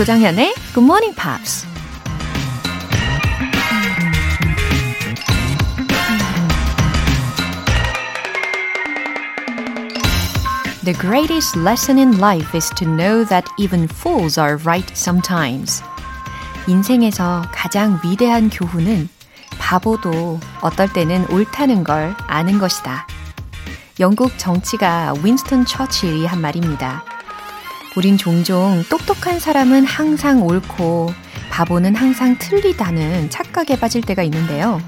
조장현의 Good Morning Pops. The greatest lesson in life is to know that even fools are right sometimes. 인생에서 가장 위대한 교훈은 바보도 어떨 때는 옳다는 걸 아는 것이다. 영국 정치가 윈스턴 처칠이 한 말입니다. 우린 종종 똑똑한 사람은 항상 옳고 바보는 항상 틀리다는 착각에 빠질 때가 있는데요.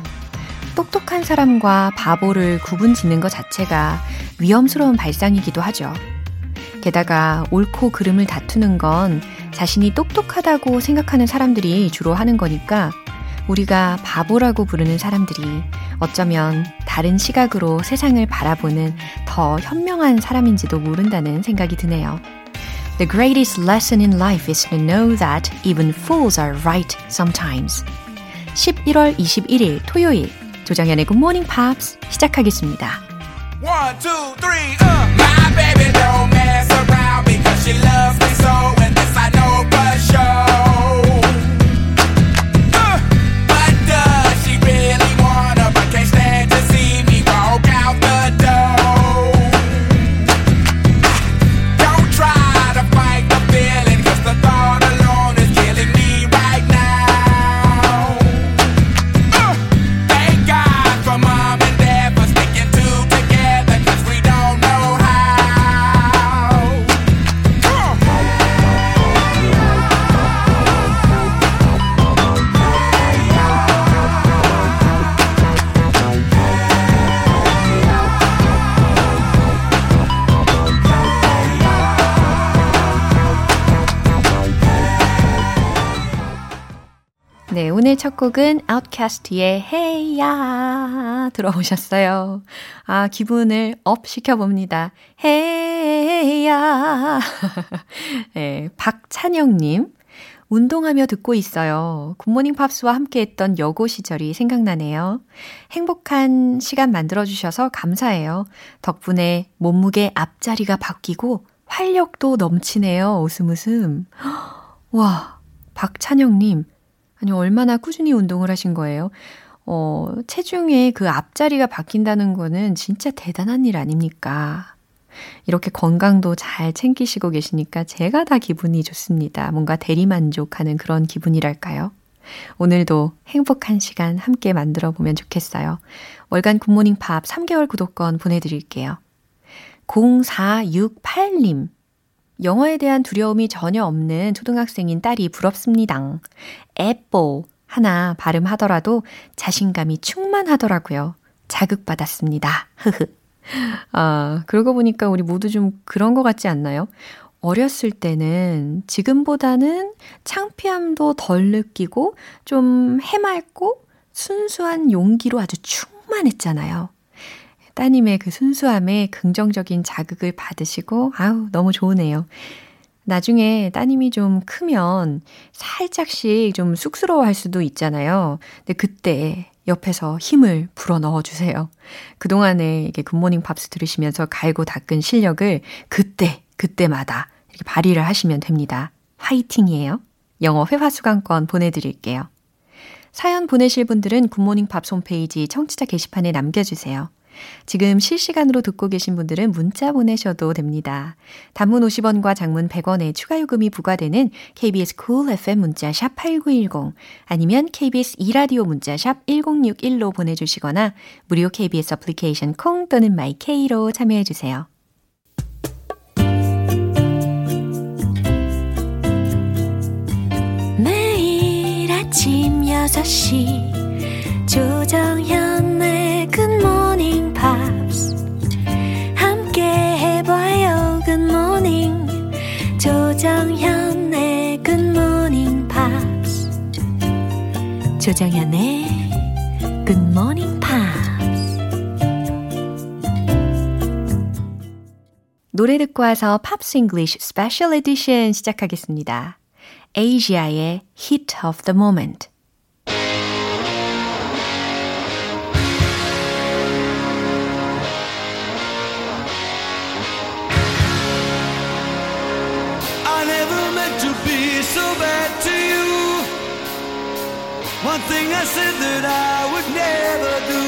똑똑한 사람과 바보를 구분 짓는 것 자체가 위험스러운 발상이기도 하죠. 게다가 옳고 그름을 다투는 건 자신이 똑똑하다고 생각하는 사람들이 주로 하는 거니까 우리가 바보라고 부르는 사람들이 어쩌면 다른 시각으로 세상을 바라보는 더 현명한 사람인지도 모른다는 생각이 드네요. The greatest lesson in life is to know that even fools are right sometimes. 11월 21일 토요일 조정연의 Good Morning Pops 시작하겠습니다. One, two, three, uh. My baby don't mess around because she loves me 오늘 첫 곡은 OutKast의 Hey Ya 들어오셨어요. 아, 기분을 up 시켜봅니다. Hey Ya. 네, 박찬영님. 운동하며 듣고 있어요. 굿모닝 팝스와 함께 했던 여고 시절이 생각나네요. 행복한 시간 만들어주셔서 감사해요. 덕분에 몸무게 앞자리가 바뀌고 활력도 넘치네요. 웃음 웃음. 와, 박찬영님. 아니, 얼마나 꾸준히 운동을 하신 거예요? 어, 체중의 그 앞자리가 바뀐다는 거는 진짜 대단한 일 아닙니까? 이렇게 건강도 잘 챙기시고 계시니까 제가 다 기분이 좋습니다. 뭔가 대리만족하는 그런 기분이랄까요? 오늘도 행복한 시간 함께 만들어 보면 좋겠어요. 월간 굿모닝 팝 3개월 구독권 보내드릴게요. 0468님. 영어에 대한 두려움이 전혀 없는 초등학생인 딸이 부럽습니다. 애플 하나 발음하더라도 자신감이 충만하더라고요. 자극받았습니다. 흐흐. 아, 그러고 보니까 우리 모두 좀 그런 것 같지 않나요? 어렸을 때는 지금보다는 창피함도 덜 느끼고 좀 해맑고 순수한 용기로 아주 충만했잖아요. 따님의 그 순수함에 긍정적인 자극을 받으시고, 아우, 너무 좋으네요. 나중에 따님이 좀 크면 살짝씩 좀 쑥스러워 할 수도 있잖아요. 근데 그때 옆에서 힘을 불어 넣어 주세요. 그동안에 이게 굿모닝 팝스 들으시면서 갈고 닦은 실력을 그때, 그때마다 이렇게 발휘를 하시면 됩니다. 화이팅이에요. 영어 회화 수강권 보내드릴게요. 사연 보내실 분들은 굿모닝 팝스 홈페이지 청취자 게시판에 남겨주세요. 지금 실시간으로 듣고 계신 분들은 문자 보내셔도 됩니다. 단문 50원과 장문 100원의 추가 요금이 부과되는 KBS cool FM 문자 샵8910 아니면 KBS 2라디오 문자 샵 1061로 보내 주시거나 무료 KBS 애플리케이션 콩 또는 마이케이로 참여해 주세요. 매일 아침 6시 조정현 조정현의 굿모닝 팝스 조정현의 굿모닝 팝스 노래 듣고 와서 Pops English Special Edition 시작하겠습니다. 에이지아의 Hit of the Moment One thing I said that I would never do.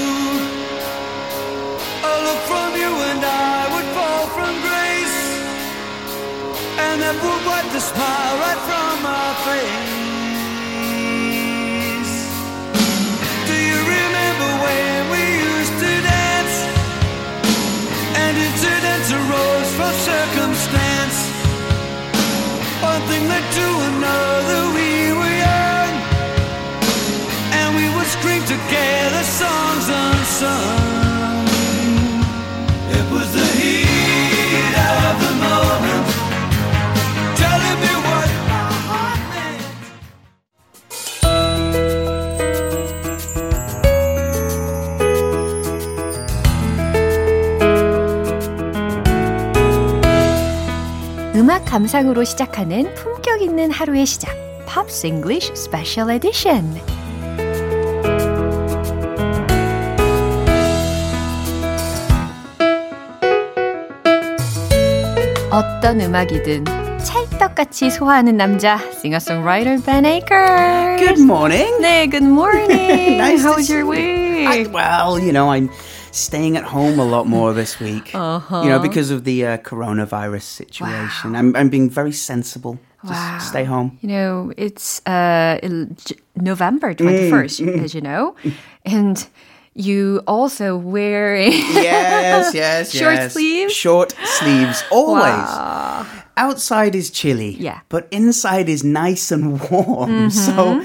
A look from you and I would fall from grace. And that would wipe the smile right from my face. Do you remember when we used to dance? And incidents arose from circumstance. One thing led to another, scream together songs unsung. It was the heat of the moment. Telling me what my heart meant. 음악 감상으로 시작하는 품격 있는 하루의 시작. Pops English Special Edition. 어떤 음악이든 찰떡같이 소화하는 남자, singer-songwriter Ben Akers. Good morning. 네, good morning. Nice to How was see your you. week? I- well, you know, I'm staying at home a lot more this week. Uh-huh. You know, because of the uh, coronavirus situation. I'm, I'm being very sensible. Just Wow. stay home. You know, it's uh, il- J- November 21st, as you know. And you also wearing Yes, yes, Short yes. sleeves? Short sleeves, always. Wow. Outside is chilly. Yeah. But inside is nice and warm. Mm-hmm. So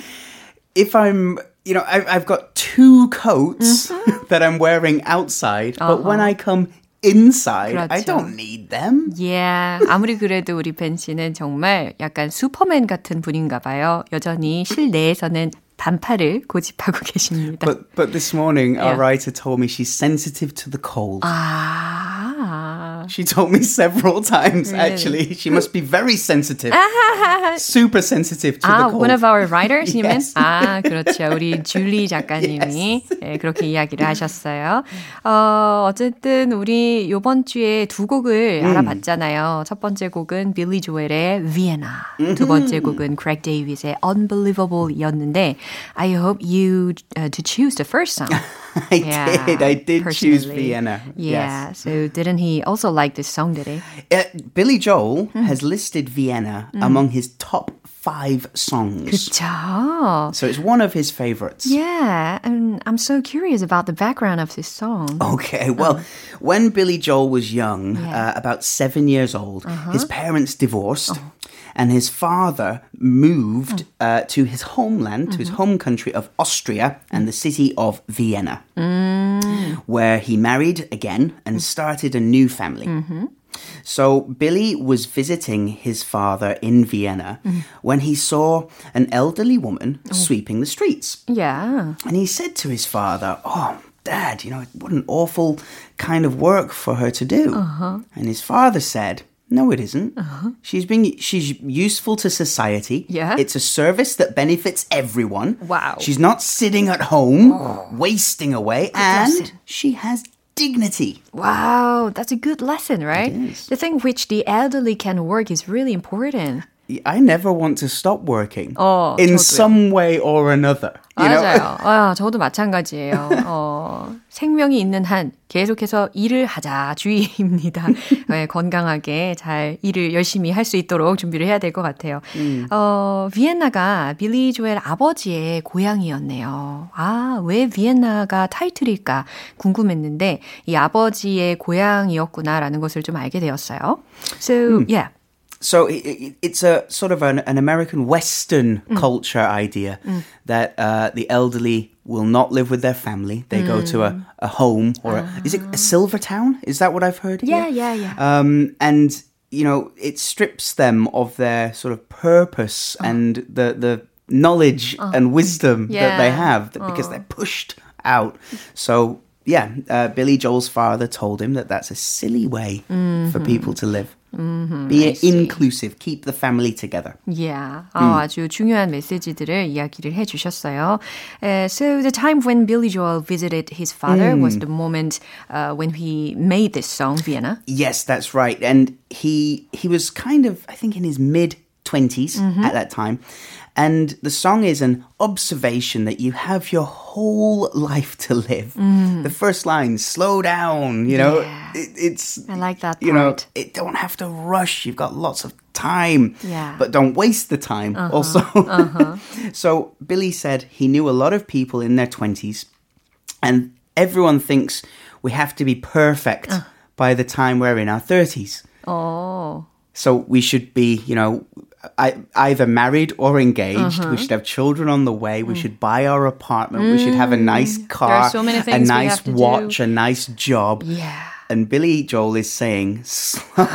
if I'm, you know, I've, I've got two coats Mm-hmm. that I'm wearing outside, but when I come inside, I Uh-huh. 그렇죠. don't need them. Yeah. 아무리 그래도 우리 벤 씨는 정말 약간 슈퍼맨 같은 분인가 봐요. 여전히 실내에서는 반팔을 고집하고 계십니다. But but this morning, our Yeah. writer told me she's sensitive to the cold. 아. She told me several times. Really? Actually, she must be very sensitive, super sensitive to the 아, cold. one of our writers, you mean? Yes. 아, 그렇죠. 우리 줄리 작가님이 예, 그렇게 이야기를 하셨어요. 어, 어쨌든 우리 요번 주에 두 곡을 알아봤잖아요. 첫 번째 곡은 빌리 조엘의 Vienna. 두 번째 곡은 Craig Davis의 Unbelievable이었는데 I hope you uh, to choose the first song. I Yeah, did. I did choose personally. Vienna. Yeah. Yes. So didn't he also like this song, did he? Uh, Billy Joel Hmm. has listed Vienna among his top five songs. 그쵸. So it's one of his favorites. Yeah, and I'm so curious about the background of this song. Okay, well, when Billy Joel was young, Yeah. Uh-huh. uh, about seven years old, his parents divorced, and his father moved uh, to his homeland, to his home country of Austria and the city of Vienna, where he married again and started a new family. So Billy was visiting his father in Vienna when he saw an elderly woman oh. sweeping the streets. Yeah. And he said to his father, Oh, Dad, you know, what an awful kind of work for her to do. Uh-huh. And his father said, No, it isn't. Uh-huh. She's being she's useful to society. Yeah. It's a service that benefits everyone. Wow. She's not sitting at home oh. wasting away. And lesson. she has dignity. Wow, that's a good lesson, right? The thing which the elderly can work is really important. I never want to stop working Oh, in 저도요. some way or another. You know? 맞아요. 아, 저도 마찬가지예요. 어, 생명이 있는 한 계속해서 일을 하자 주의입니다. 네, 건강하게 잘 일을 열심히 할 수 있도록 준비를 해야 될 것 같아요. 어, 비엔나가 빌리 조엘 아버지의 고향이었네요. 아, 왜 비엔나가 타이틀일까 궁금했는데 이 아버지의 고향이었구나라는 것을 좀 알게 되었어요. So, yeah. So i- i- it's a sort of an, an American Western Mm. culture idea that uh, the elderly will not live with their family. They go to a, a home or a, is it a silver town? Is that what I've heard? Ah. Yeah, here? yeah, yeah. Um, and you know, it strips them of their sort of purpose Oh. and the the knowledge and wisdom that they Yeah. have because they're pushed out. So. Yeah, uh, Billy Joel's father told him that that's a silly way for people to live. Be inclusive, keep the family together. Yeah. 아, 아주 중요한 메시지들을 이야기를 해 주셨어요. Uh, so the time when Billy Joel visited his father was the moment uh, when he made this song, Vienna. Yes, that's right. And he he was kind of I think in his mid 20s at that time. And the song is an observation that you have your whole life to live. Mm. The first line, slow down, you know, Yeah. it, it's, I like that you know, part. it don't have to rush. You've got lots of time, Yeah. but don't waste the time uh-huh. also. Uh-huh. so Billy said he knew a lot of people in their 20s and everyone thinks we have to be perfect uh. by the time we're in our 30s. Oh. So we should be, you know, either married or engaged. Uh-huh. We should have children on the way. We should buy our apartment. We should have a nice car, Mm. so many a nice watch, do. a nice job. Yeah. And Billy Joel is saying, "Slow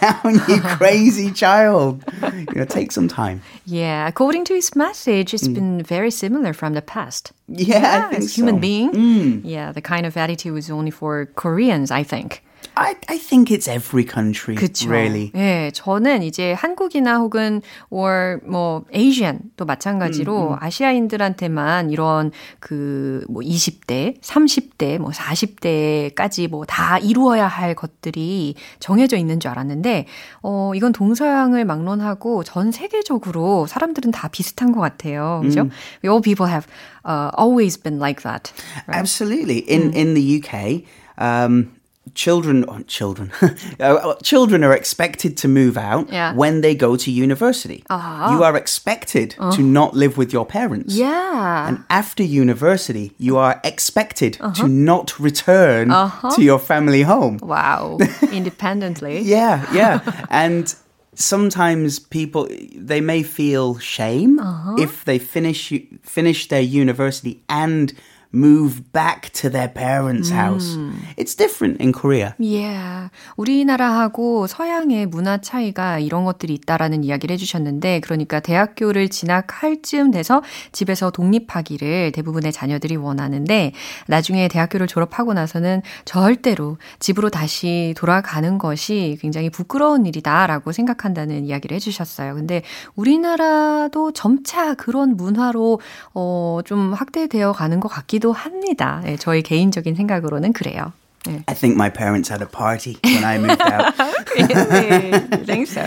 down, you crazy child. You know, take some time." Yeah, according to his message, it's been very similar from the past. Yeah, think as human so. being. Yeah, the kind of attitude was only for Koreans, I think. I, I think it's every country, 그쵸. really. 예, 저는 이제 한국이나 혹은 or 뭐 Asian 또 음, 마찬가지로 아시아인들한테만 이런 그 뭐 20대, 30대, 뭐 40대까지 뭐 다 이루어야 할 것들이 정해져 있는 줄 알았는데 어 이건 동서양을 막론하고 전 세계적으로 사람들은 다 비슷한 것 같아요. 그죠? 음. We all people have uh, always been like that. Right? Absolutely. In in the UK, um, children oh, children uh, uh, children are expected to move out Yeah. when they go to university. Uh-huh. You are expected to uh-huh. not live with your parents. Yeah. And after university, you are expected to uh-huh. not return to your family home. wow. Independently. Yeah, yeah. and sometimes people they may feel shame if they finish finish their university and move back to their parents' house. It's different in Korea. Yeah. 우리나라하고 서양의 문화 차이가 이런 것들이 있다라는 이야기를 해주셨는데, 그러니까 대학교를 진학할 즈음 돼서 집에서 독립하기를 대부분의 자녀들이 원하는데, 나중에 대학교를 졸업하고 나서는 절대로 집으로 다시 돌아가는 것이 굉장히 부끄러운 일이다라고 생각한다는 이야기를 해주셨어요. 근데 우리나라도 점차 그런 문화로, 어, 좀 확대되어 가는 것 같기도 합니다. 예, 저의 개인적인 생각으로는 그래요. 예. I think my parents had a party when I moved out. I think so.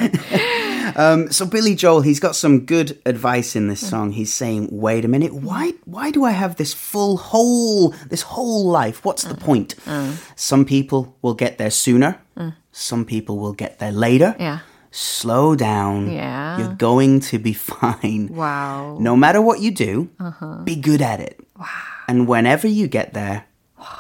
Um, so Billy Joel, he's got some good advice in this song. He's saying, "Wait a minute, why why do I have this full whole this whole life? What's the point? Some people will get there sooner. Some people will get there later. Yeah. Slow down. Yeah. You're going to be fine. Wow. No matter what you do, be good at it. And whenever you get there,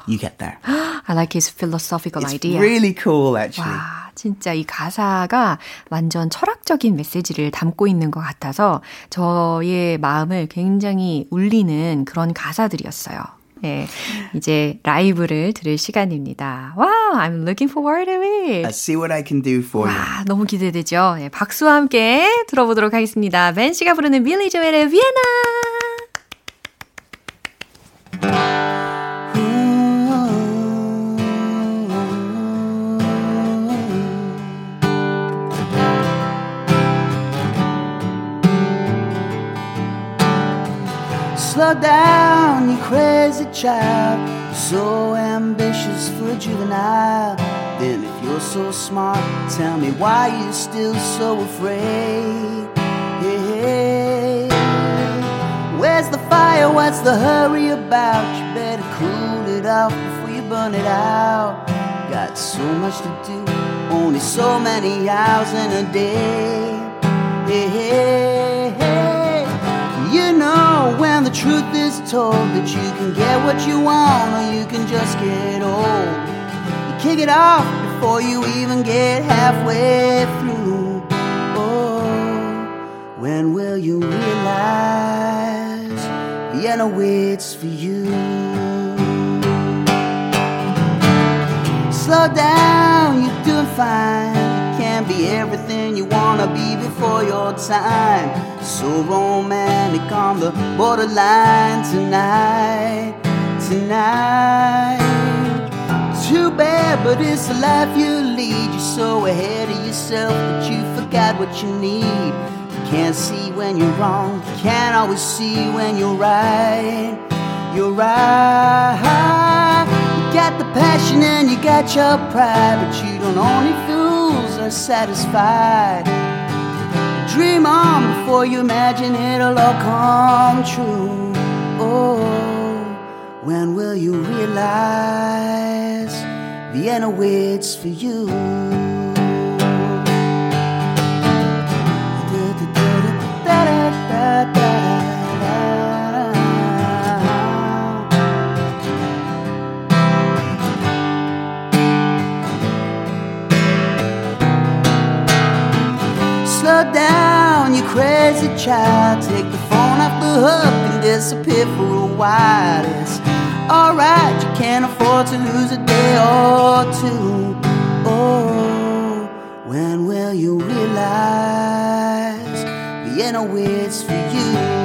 you get there. I like his philosophical It's idea. really cool, actually. 와, 진짜 이 가사가 완전 철학적인 메시지를 담고 있는 것 같아서 저의 마음을 굉장히 울리는 그런 가사들이었어요. 예, 이제 라이브를 들을 시간입니다. 와, I'm looking forward to it. Let's see what I can do for you. 와, 너무 기대되죠? 예, 박수와 함께 들어보도록 하겠습니다. 벤 씨가 부르는 빌리 조엘의 비에나. Down, you crazy child. So ambitious for juvenile. Then, if you're so smart, tell me why you're still so afraid. Hey, Where's the fire? What's the hurry about? You better cool it off before you burn it out. Got so much to do, only so many hours in a day. Hey, know when the truth is told that you can get what you want or you can just get old. You kick it off before you even get halfway through. Oh, when will you realize Vienna waits for you? Slow down, you're doing fine. You can't be everything you wanna be before your time. So romantic on the borderline tonight, tonight. Too bad, but it's the life you lead. You're so ahead of yourself that you forgot what you need. You can't see when you're wrong, you can't always see when you're right. You're right. You got the passion and you got your pride, but you don't. Only fools are satisfied. Dream on before you imagine it'll all come true. Oh, when will you realize Vienna waits for you? Slow down, you crazy child. Take the phone off the hook and disappear for a while. It's alright, you can't afford to lose a day or two. Oh, when will you realize Vienna waits for you?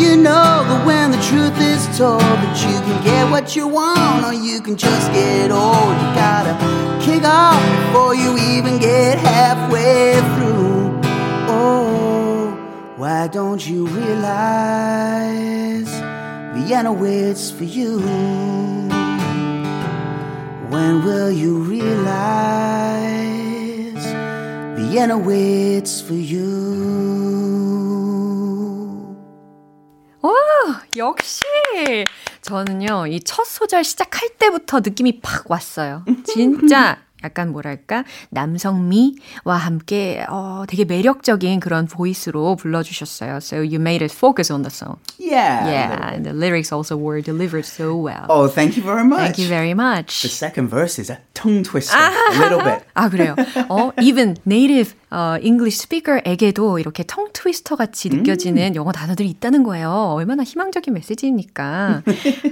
You know that when the truth is told that you can get what you want or you can just get old, you gotta kick off before you even get halfway through. Oh, why don't you realize Vienna waits for you? When will you realize Vienna waits for you? 오, 역시! 저는요, 이 첫 소절 시작할 때부터 느낌이 팍 왔어요. 진짜 약간 뭐랄까, 남성미와 함께, 어, 되게 매력적인 그런 보이스로 불러주셨어요. So you made us focus on the song. Yeah. Yeah, and the lyrics also were delivered so well. Oh, thank you very much. Thank you very The much. second verse is a tongue twister, a little bit. 아, 그래요. 어, even native 어, English speaker에게도 이렇게 tongue twister 같이 느껴지는 영어 단어들이 있다는 거예요. 얼마나 희망적인 메시지입니까?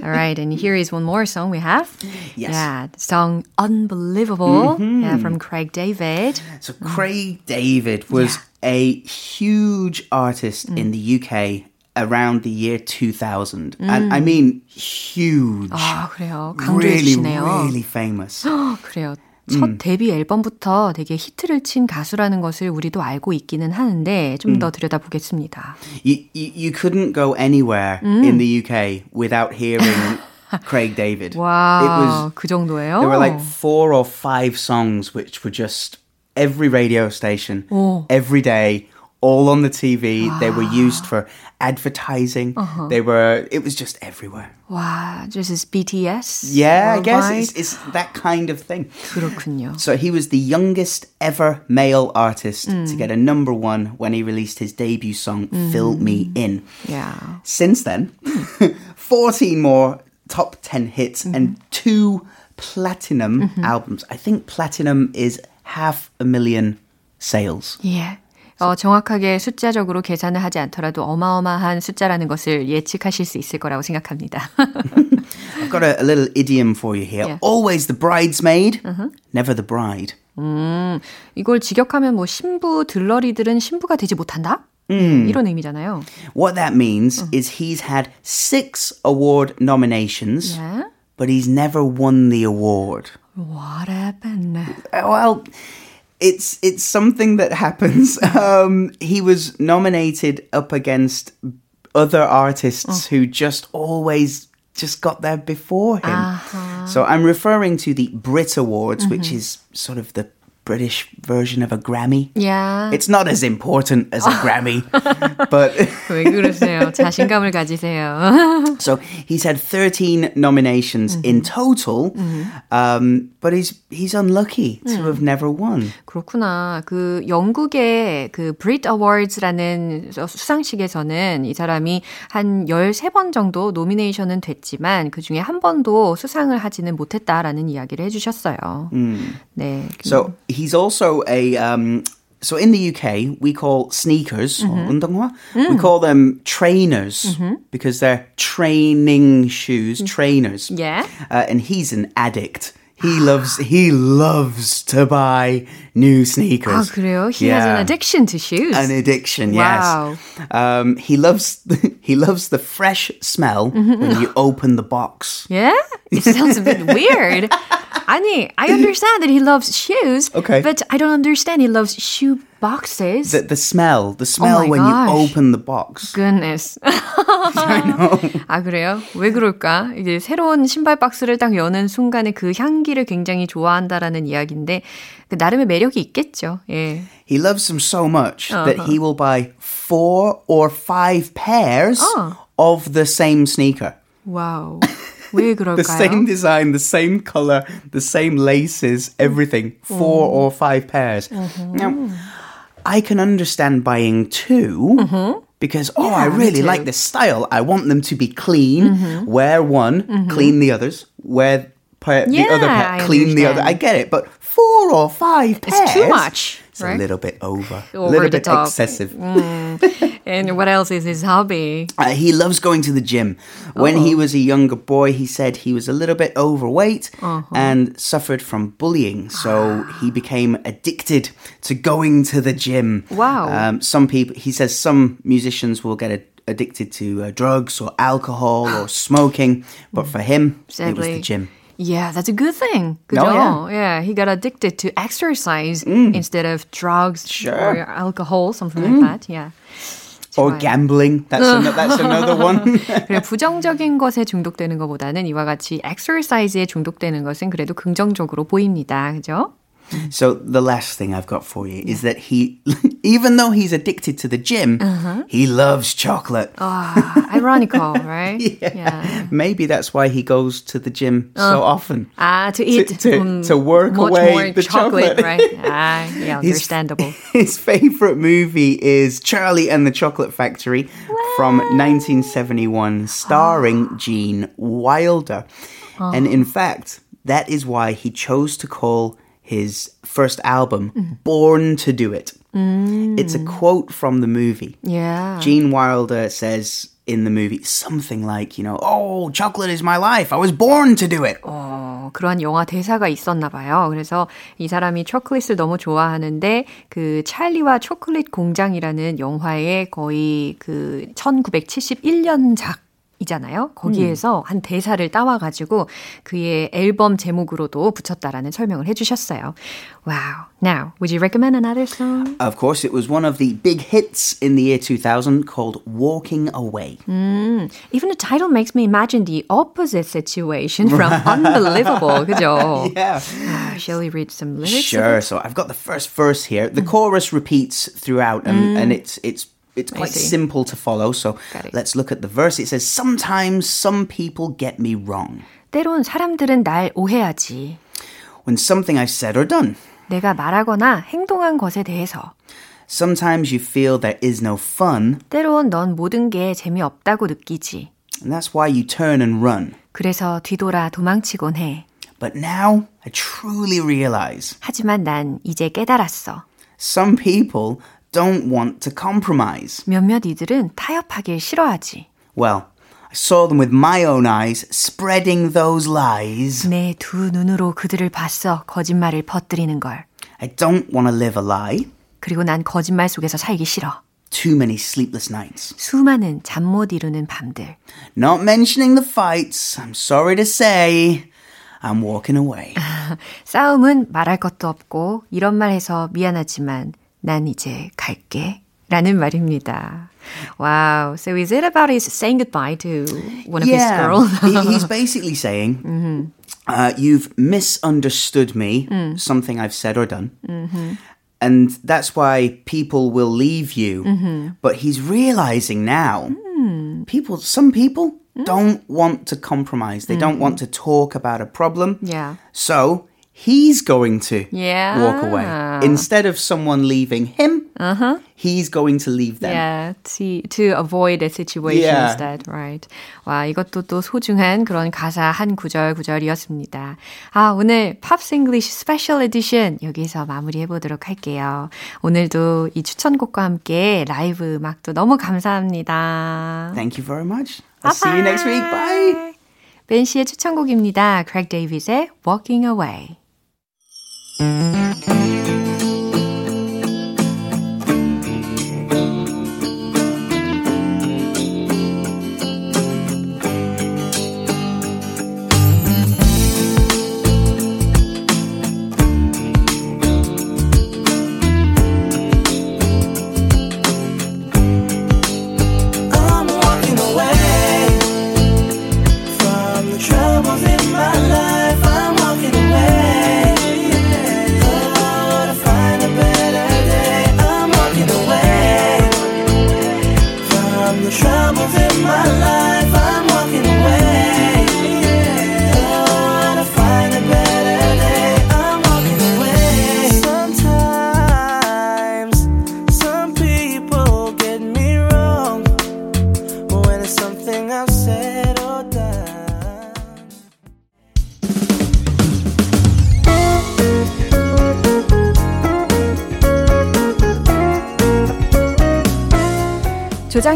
Alright, and here is one more song we have. Yes. Yeah, the song Unbelievable yeah, from Craig David. So Craig David was a huge artist in the UK around the year 2000. And I mean huge. 아, 그래요. 강조해 really, 주시네요. really famous. 그래요. 첫 데뷔 앨범부터 되게 히트를 친 가수라는 것을 우리도 알고 있기는 하는데 좀 더 들여다보겠습니다. You, you, you couldn't go anywhere in the UK without hearing Craig David. 와, It was 그 정도예요? There were like four or five songs which were just every radio station, every day, all on the TV. They were used for advertising. They were. It was just everywhere. 와, this is BTS? Yeah, I guess worldwide? it's, it's that kind of thing. 그렇군요. So he was the youngest ever male artist to get a number one when he released his debut song "Fill Me In." Yeah. Since then, 14 more top 10 hits and two platinum albums. I think platinum is half a million sales. 예. 어, 정확하게 숫자적으로 계산을 하지 않더라도 어마어마한 숫자라는 것을 예측하실 수 있을 거라고 생각합니다. I've got a, a little idiom for you here. Yeah. Always the bridesmaid, never the bride. 이걸 직역하면 뭐 신부 들러리들은 신부가 되지 못한다? 이런 의미잖아요. What that means is he's had six award nominations, 네. but he's never won the award. What happened? Uh, Well, it's it's something that happens. Um, he was nominated up against other artists who just always just got there before him. So I'm referring to the Brit Awards, which is sort of the British version of a Grammy. Yeah. It's not as important as a Grammy, but 왜 그러세요? 자신감을 가지세요. so he's had 13 nominations in total, um, but he's he's unlucky to have never won. 그렇구나. 그 영국의 그 Brit Awards라는 수상식에서는 이 사람이 한 13번 정도 노미네이션은 됐지만 그 중에 한 번도 수상을 하지는 못했다라는 이야기를 해주셨어요. 네. So he's also a um, so in the UK, we call sneakers, mm-hmm. Oh, mm. we call them trainers mm-hmm. because they're training shoes, mm. trainers. Yeah. Uh, and he's an addict. He loves he loves to buy new 아, sneakers. 그래요? He has an addiction to shoes. An addiction, Wow. yes. Um, he loves he loves the fresh smell when you open the box. Yeah? It sounds a bit weird. 아니, I understand that he loves shoes. Okay. But I don't understand he loves shoe boxes. The, the smell, the smell my when gosh. you open the box. Goodness. 아, 그래요? 왜 그럴까? 이게 새로운 신발 박스를 딱 여는 순간에 그 향기를 굉장히 좋아한다라는 이야기인데, 그 나름의 매력이 있겠죠. 예. He loves them so much Uh-huh. that he will buy four or five pairs Oh. of the same sneaker. 와우. 왜 그럴까요? The same design, the same color, the same laces, everything. Four or five pairs. Mm-hmm. Now, I can understand buying 2 because, oh, I Mm-hmm. really like this style. I want them to be clean. Mm-hmm. Wear one, clean the others. Wear pair, the other pair, clean the other. I get it, but four or five pairs. It's too much, It's a little bit over. a little bit top. Mm. excessive. And what else is his hobby? Uh, he loves going to the gym. When he was a younger boy, he said he was a little bit overweight and suffered from bullying. So he became addicted to going to the gym. Wow. Um, some people, he says, some musicians will get a, addicted to uh, drugs or alcohol or smoking, but for him, it was the gym. Yeah, that's a good thing. 그죠? Oh, yeah. he got addicted to exercise instead of drugs Mm. Sure. Mm. or alcohol, something like that. Yeah. Or gambling. That's, an, that's another one. 그래 부정적인 것에 중독되는 것보다는 이와 같이 exercise에 중독되는 것은 그래도 긍정적으로 보입니다. 그죠? So the last thing I've got for you is that he, even though he's addicted to the gym, Uh-huh. he loves chocolate. 아, ironical, right? Yeah. yeah. Maybe that's why he goes to the gym so often. 아, to eat to- um, to work away more the chocolate. right? Ah, yeah, understandable. His favorite movie is Charlie and the Chocolate Factory from 1971, starring Gene Wilder. And in fact, that is why he chose to call his first album Born to Do It. It's a quote from the movie. Yeah. Gene Wilder says in the movie something like, you know, oh, chocolate is my life. I was born to do it. 어, 그런 영화 대사가 있었나 봐요. 그래서 이 사람이 초콜릿을 너무 좋아하는데 그 찰리와 초콜릿 공장이라는 영화의 거의 그 1971년작 이잖아요. 거기에서 한 대사를 따와가지고 그의 앨범 제목으로도 붙였다라는 설명을 해주셨어요. Wow. Now, would you recommend another song? Of course, it was one of the big hits in the year 2000 called Walking Away. Even the title makes me imagine the opposite situation from Unbelievable. 그죠? Yeah. Ah, Shall we read some lyrics? of Sure. it? So I've got the first verse here. The chorus repeats throughout, and, and it's it's it's quite see. simple to follow. So Got it. let's look at the verse. It says, "Sometimes some people get me wrong 때론 사람들은 날 오해하지. when something I've said or done. 내가 말하거나 행동한 것에 대해서. Sometimes you feel there is no fun, 때론 넌 모든 게 재미없다고 느끼지. and that's why you turn and run. 그래서 뒤돌아 도망치곤 해. But now I truly realize 하지만 난 이제 깨달았어. some people don't want to compromise." 몇몇 이들은 타협하길 싫어하지. Well, I saw them with my own eyes spreading those lies. 내 두 눈으로 그들을 봤어. 거짓말을 퍼뜨리는 걸. I don't want to live a lie. 그리고 난 거짓말 속에서 살기 싫어. Too many sleepless nights. 수많은 잠 못 이루는 밤들. Not mentioning the fights, I'm sorry to say, I'm walking away. 싸움은 말할 것도 없고 이런 말 해서 미안하지만 난 이제 갈게. 라는 말입니다. Wow. So is it about his saying goodbye to one of his girls? He- he's basically saying, uh, You've misunderstood me, something I've said or done. And that's why people will leave you. But he's realizing now, people, some people don't want to compromise. They don't want to talk about a problem. Yeah. So he's going to Yeah. walk away. Instead of someone leaving him, he's going to leave them. Yeah, to, to avoid a situation Yeah. instead, right. 와, 이것도 또 소중한 그런 가사 한 구절 구절이었습니다. 아, 오늘 Pops English Special Edition 여기서 마무리해 보도록 할게요. 오늘도 이 추천곡과 함께 라이브 음악도 너무 감사합니다. Thank you very much. I'll see you next week. Bye. 벤 씨의 추천곡입니다. Craig David의 Walking Away. Música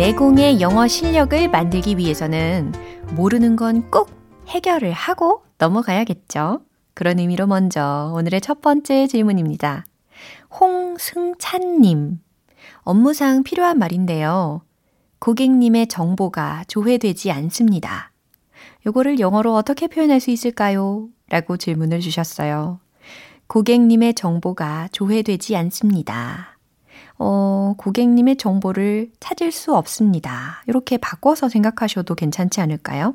내공의 영어 실력을 만들기 위해서는 모르는 건 꼭 해결을 하고 넘어가야겠죠. 그런 의미로 먼저 오늘의 첫 번째 질문입니다. 홍승찬님. 업무상 필요한 말인데요. 고객님의 정보가 조회되지 않습니다. 요거를 영어로 어떻게 표현할 수 있을까요? 라고 질문을 주셨어요. 고객님의 정보가 조회되지 않습니다. 어, 고객님의 정보를 찾을 수 없습니다. 이렇게 바꿔서 생각하셔도 괜찮지 않을까요?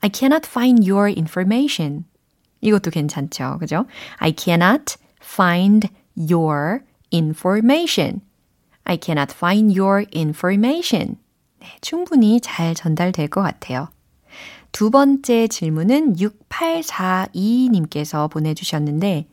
I cannot find your information. 이것도 괜찮죠. 그죠? I cannot find your information. I cannot find your information. 네, 충분히 잘 전달될 것 같아요. 두 번째 질문은 6842님께서 보내주셨는데,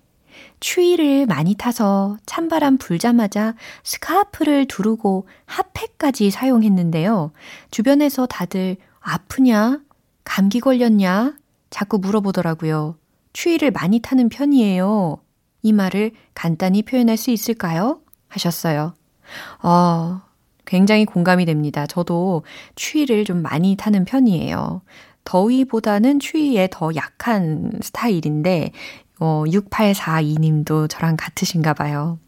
추위를 많이 타서 찬바람 불자마자 스카프를 두르고 핫팩까지 사용했는데요. 주변에서 다들 아프냐? 감기 걸렸냐? 자꾸 물어보더라고요. 추위를 많이 타는 편이에요. 이 말을 간단히 표현할 수 있을까요? 하셨어요. 어, 굉장히 공감이 됩니다. 저도 추위를 좀 많이 타는 편이에요. 더위보다는 추위에 더 약한 스타일인데, 어, 6842님도 저랑 같으신가 봐요.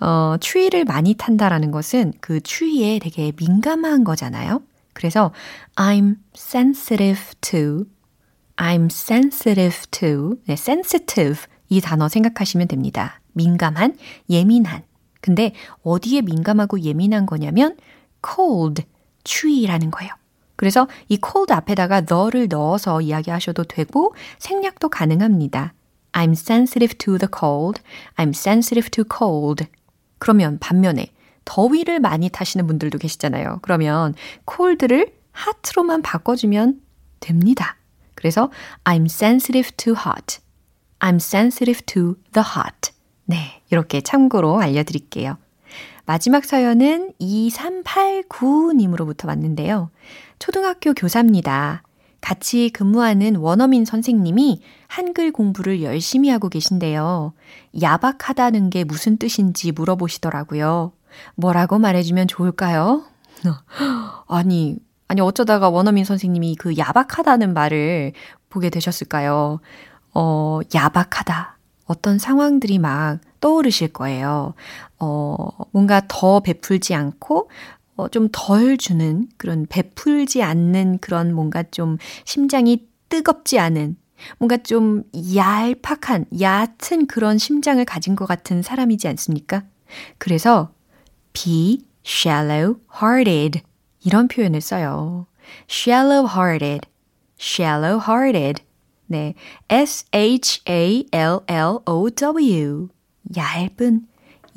어, 추위를 많이 탄다라는 것은 그 추위에 되게 민감한 거잖아요. 그래서 I'm sensitive to, I'm sensitive to, 네, sensitive 이 단어 생각하시면 됩니다. 민감한, 예민한. 근데 어디에 민감하고 예민한 거냐면 cold, 추위라는 거예요. 그래서 이 cold 앞에다가 너를 넣어서 이야기하셔도 되고 생략도 가능합니다. I'm sensitive to the cold. I'm sensitive to cold. 그러면 반면에 더위를 많이 타시는 분들도 계시잖아요. 그러면 cold를 hot로만 바꿔주면 됩니다. 그래서 I'm sensitive to hot. I'm sensitive to the hot. 네, 이렇게 참고로 알려드릴게요. 마지막 사연은 2389님으로부터 왔는데요. 초등학교 교사입니다. 같이 근무하는 원어민 선생님이 한글 공부를 열심히 하고 계신데요. 야박하다는 게 무슨 뜻인지 물어보시더라고요. 뭐라고 말해주면 좋을까요? 아니, 아니, 어쩌다가 원어민 선생님이 그 야박하다는 말을 보게 되셨을까요? 어, 야박하다. 어떤 상황들이 막 떠오르실 거예요. 어, 뭔가 더 베풀지 않고, 어, 좀 덜 주는 그런 베풀지 않는 그런 뭔가 좀 심장이 뜨겁지 않은 뭔가 좀 얄팍한, 얕은 그런 심장을 가진 것 같은 사람이지 않습니까? 그래서 be shallow hearted 이런 표현을 써요. shallow hearted, shallow hearted. 네. S-H-A-L-L-O-W. 얇은,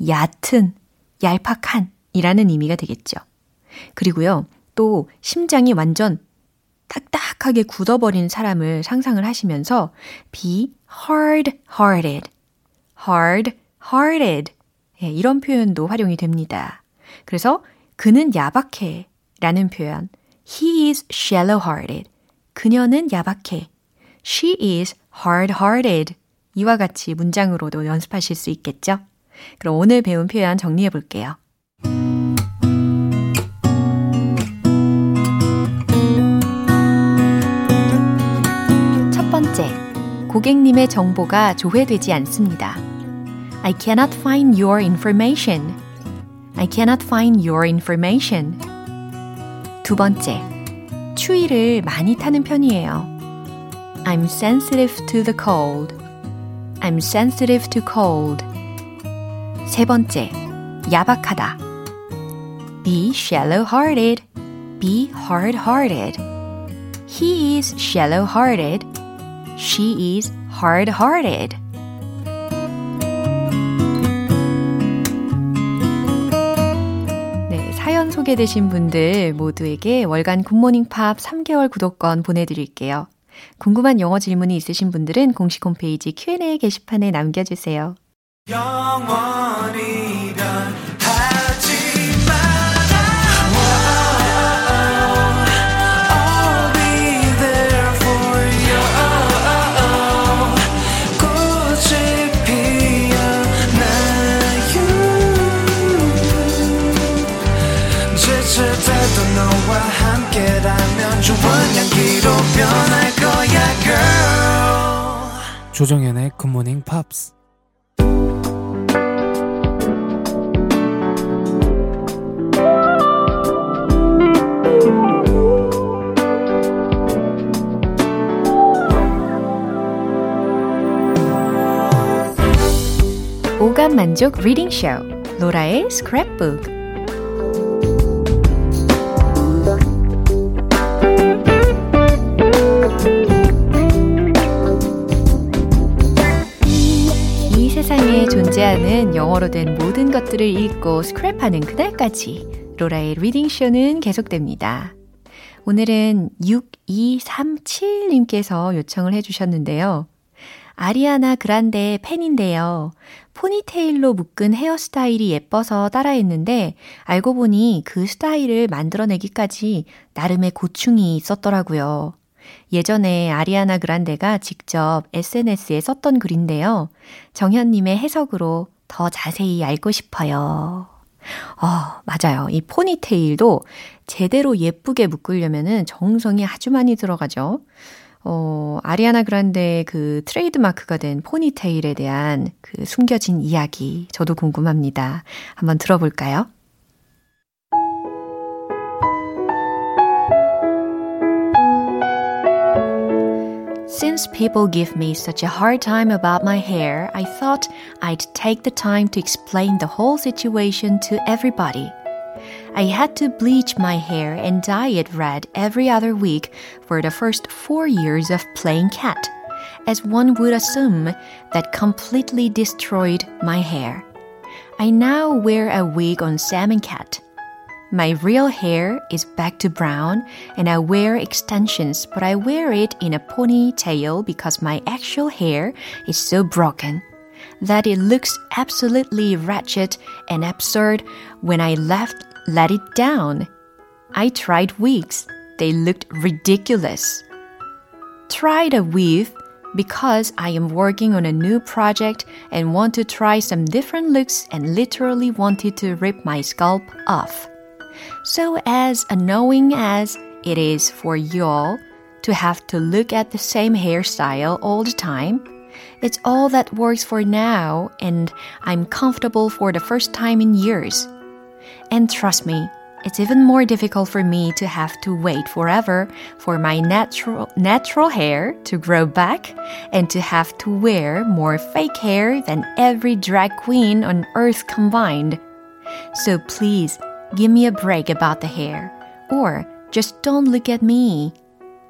얕은, 얄팍한 이라는 의미가 되겠죠. 그리고요, 또 심장이 완전 딱딱하게 굳어버린 사람을 상상을 하시면서 be hard-hearted, hard-hearted 예, 이런 표현도 활용이 됩니다. 그래서 그는 야박해 라는 표현 he is shallow-hearted 그녀는 야박해 she is hard-hearted 이와 같이 문장으로도 연습하실 수 있겠죠? 그럼 오늘 배운 표현 정리해 볼게요. 고객님의 정보가 조회되지 않습니다. I cannot find your information. I cannot find your information. 두 번째, 추위를 많이 타는 편이에요. I'm sensitive to the cold. I'm sensitive to cold. 세 번째, 야박하다. Be shallow-hearted. Be hard-hearted. He is shallow-hearted. She is hard-hearted. 네, 사연 소개되신 분들 모두에게 월간 굿모닝 팝 3개월 구독권 보내드릴게요. 궁금한 영어 질문이 있으신 분들은 공식 홈페이지 Q&A 게시판에 남겨주세요. 영원히 조정연의 굿모닝 팝스 오감 만족 리딩 쇼 로라의 스크랩북 존재하는 영어로 된 모든 것들을 읽고 스크랩하는 그날까지 로라의 reading 쇼는 계속됩니다. 오늘은 6237님께서 요청을 해주셨는데요. 아리아나 그란데 팬인데요. 포니테일로 묶은 헤어스타일이 예뻐서 따라했는데 알고 보니 그 스타일을 만들어내기까지 나름의 고충이 있었더라고요. 예전에 아리아나 그란데가 직접 SNS에 썼던 글인데요. 정현님의 해석으로 더 자세히 알고 싶어요. 어, 맞아요. 이 포니테일도 제대로 예쁘게 묶으려면은 정성이 아주 많이 들어가죠. 어, 아리아나 그란데의 그 트레이드 마크가 된 포니테일에 대한 그 숨겨진 이야기 저도 궁금합니다. 한번 들어볼까요? Since people give me such a hard time about my hair, I thought I'd take the time to explain the whole situation to everybody. I had to bleach my hair and dye it red every other week for the first four years of playing cat, as one would assume that completely destroyed my hair. I now wear a wig on Salmon Cat. My real hair is back to brown and I wear extensions, but I wear it in a ponytail because my actual hair is so broken that it looks absolutely wretched and absurd when I left let it down. I tried wigs. They looked ridiculous. Tried a weave because I am working on a new project and want to try some different looks and literally wanted to rip my scalp off. So as annoying as it is for y'all to have to look at the same hairstyle all the time, it's all that works for now and I'm comfortable for the first time in years. And trust me, it's even more difficult for me to have to wait forever for my natural natural hair to grow back and to have to wear more fake hair than every drag queen on earth combined. So please give me a break about the hair or just don't look at me.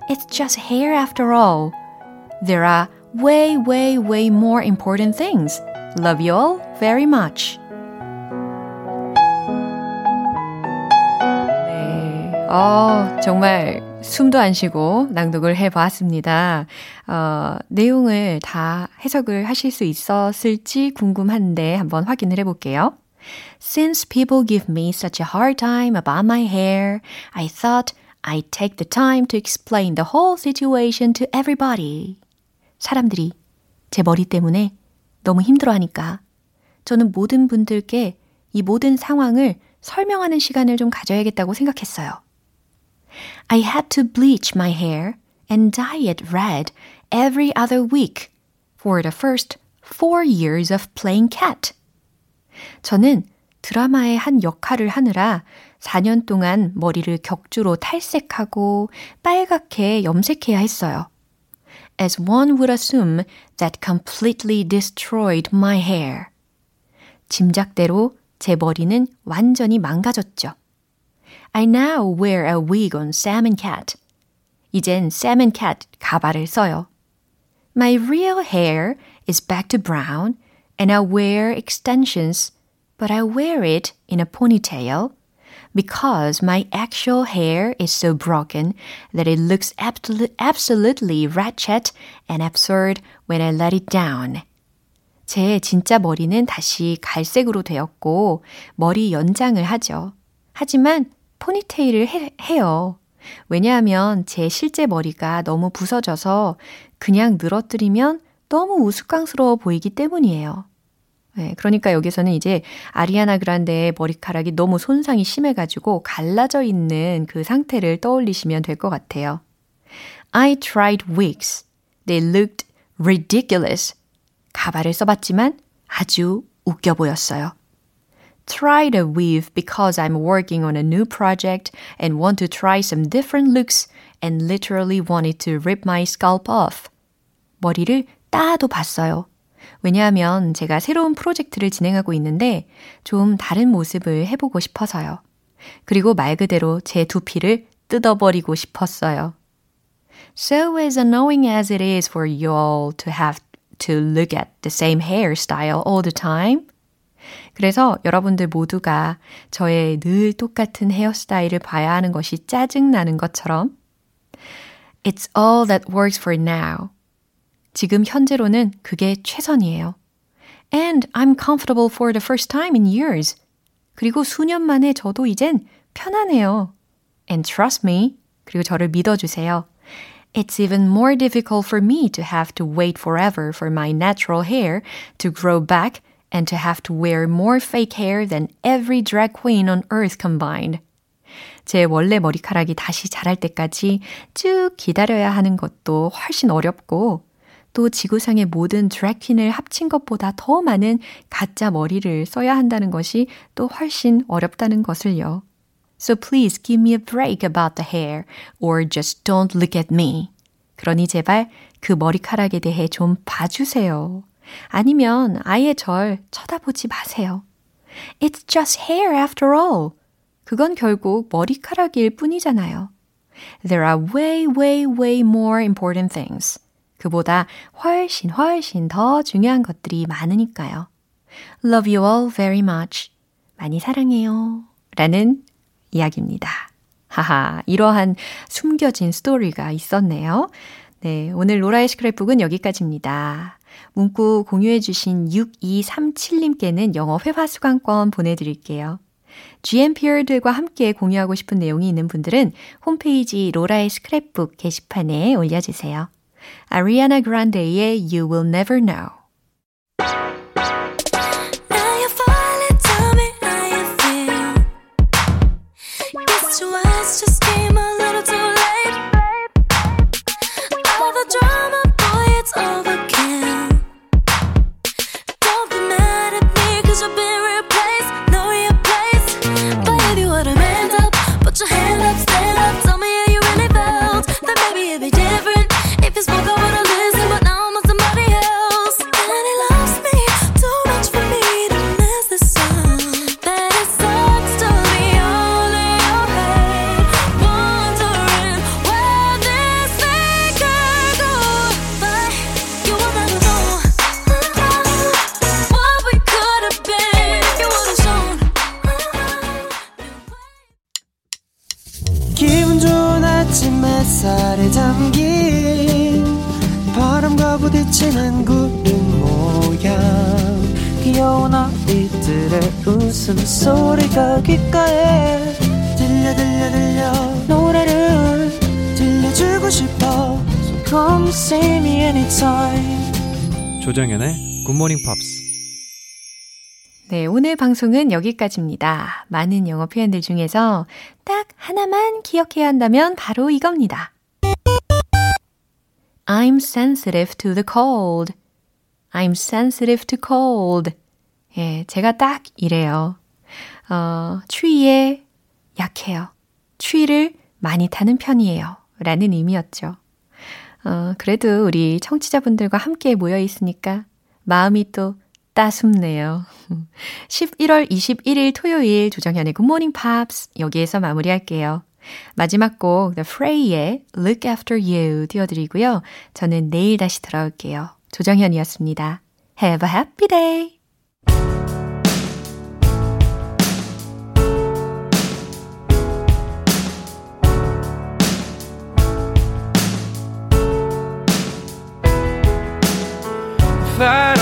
It's just hair after all. There are way way way more important things. Love you all very much. 네. 어, 정말 숨도 안 쉬고 낭독을 해보았습니다. 어, 내용을 다 해석을 하실 수 있었을지 궁금한데 한번 확인을 해볼게요. Since people give me such a hard time about my hair, I thought I'd take the time to explain the whole situation to everybody. 사람들이 제 머리 때문에 너무 힘들어하니까 저는 모든 분들께 이 모든 상황을 설명하는 시간을 좀 가져야겠다고 생각했어요. I had to bleach my hair and dye it red every other week for the first four years of playing cat. 저는 드라마의 한 역할을 하느라 4년 동안 머리를 격주로 탈색하고 빨갛게 염색해야 했어요. As one would assume that completely destroyed my hair. 짐작대로 제 머리는 완전히 망가졌죠. I now wear a wig on Sam and Cat. 이젠 Sam and Cat 가발을 써요. My real hair is back to brown and I wear extensions, but I wear it in a ponytail because my actual hair is so broken that it looks absol- absolutely ratchet and absurd when I let it down. 제 진짜 머리는 다시 갈색으로 되었고 머리 연장을 하죠. 하지만 포니테일을 해, 해요. 왜냐하면 제 실제 머리가 너무 부서져서 그냥 늘어뜨리면 너무 우스꽝스러워 보이기 때문이에요. 네, 그러니까 여기서는 이제 아리아나 그란데의 머리카락이 너무 손상이 심해가지고 갈라져 있는 그 상태를 떠올리시면 될 것 같아요. I tried wigs. They looked ridiculous. 가발을 써봤지만 아주 웃겨 보였어요. Tried a weave because I'm working on a new project and want to try some different looks and literally wanted to rip my scalp off. 머리를 따도 봤어요. 왜냐하면 제가 새로운 프로젝트를 진행하고 있는데 좀 다른 모습을 해보고 싶어서요. 그리고 말 그대로 제 두피를 뜯어버리고 싶었어요. So as annoying as it is for you all to have to look at the same hairstyle all the time, 그래서 여러분들 모두가 저의 늘 똑같은 헤어스타일을 봐야 하는 것이 짜증나는 것처럼 It's all that works for now. 지금 현재로는 그게 최선이에요. And I'm comfortable for the first time in years. 그리고 수년 만에 저도 이젠 편하네요. And trust me. 그리고 저를 믿어주세요. It's even more difficult for me to have to wait forever for my natural hair to grow back and to have to wear more fake hair than every drag queen on earth combined. 제 원래 머리카락이 다시 자랄 때까지 쭉 기다려야 하는 것도 훨씬 어렵고 또 지구상의 모든 드래퀸을 합친 것보다 더 많은 가짜 머리를 써야 한다는 것이 또 훨씬 어렵다는 것을요. So please give me a break about the hair or just don't look at me. 그러니 제발 그 머리카락에 대해 좀 봐주세요. 아니면 아예 절 쳐다보지 마세요. It's just hair after all. 그건 결국 머리카락일 뿐이잖아요. There are way, way, way more important things. 그보다 훨씬 훨씬 더 중요한 것들이 많으니까요. Love you all very much. 많이 사랑해요. 라는 이야기입니다. 하하, 이러한 숨겨진 스토리가 있었네요. 네, 오늘 로라의 스크랩북은 여기까지입니다. 문구 공유해주신 6237님께는 영어 회화 수강권 보내드릴게요. GMPR들과 함께 공유하고 싶은 내용이 있는 분들은 홈페이지 로라의 스크랩북 게시판에 올려주세요. 아리아나 그란데의 You Will Never Know. Now 굿모닝 팝스 네, 오늘 방송은 여기까지입니다. 많은 영어 표현들 중에서 딱 하나만 기억해야 한다면 바로 이겁니다. I'm sensitive to the cold. I'm sensitive to cold. 예, 제가 딱 이래요. 어, 추위에 약해요. 추위를 많이 타는 편이에요. 라는 의미였죠. 어, 그래도 우리 청취자분들과 함께 모여 있으니까 마음이 또 따숩네요. 11월 21일 토요일 조정현의 굿모닝 팝스 여기에서 마무리할게요. 마지막 곡 The Fray의 Look After You 띄워드리고요. 저는 내일 다시 돌아올게요. 조정현이었습니다. Have a happy day! If I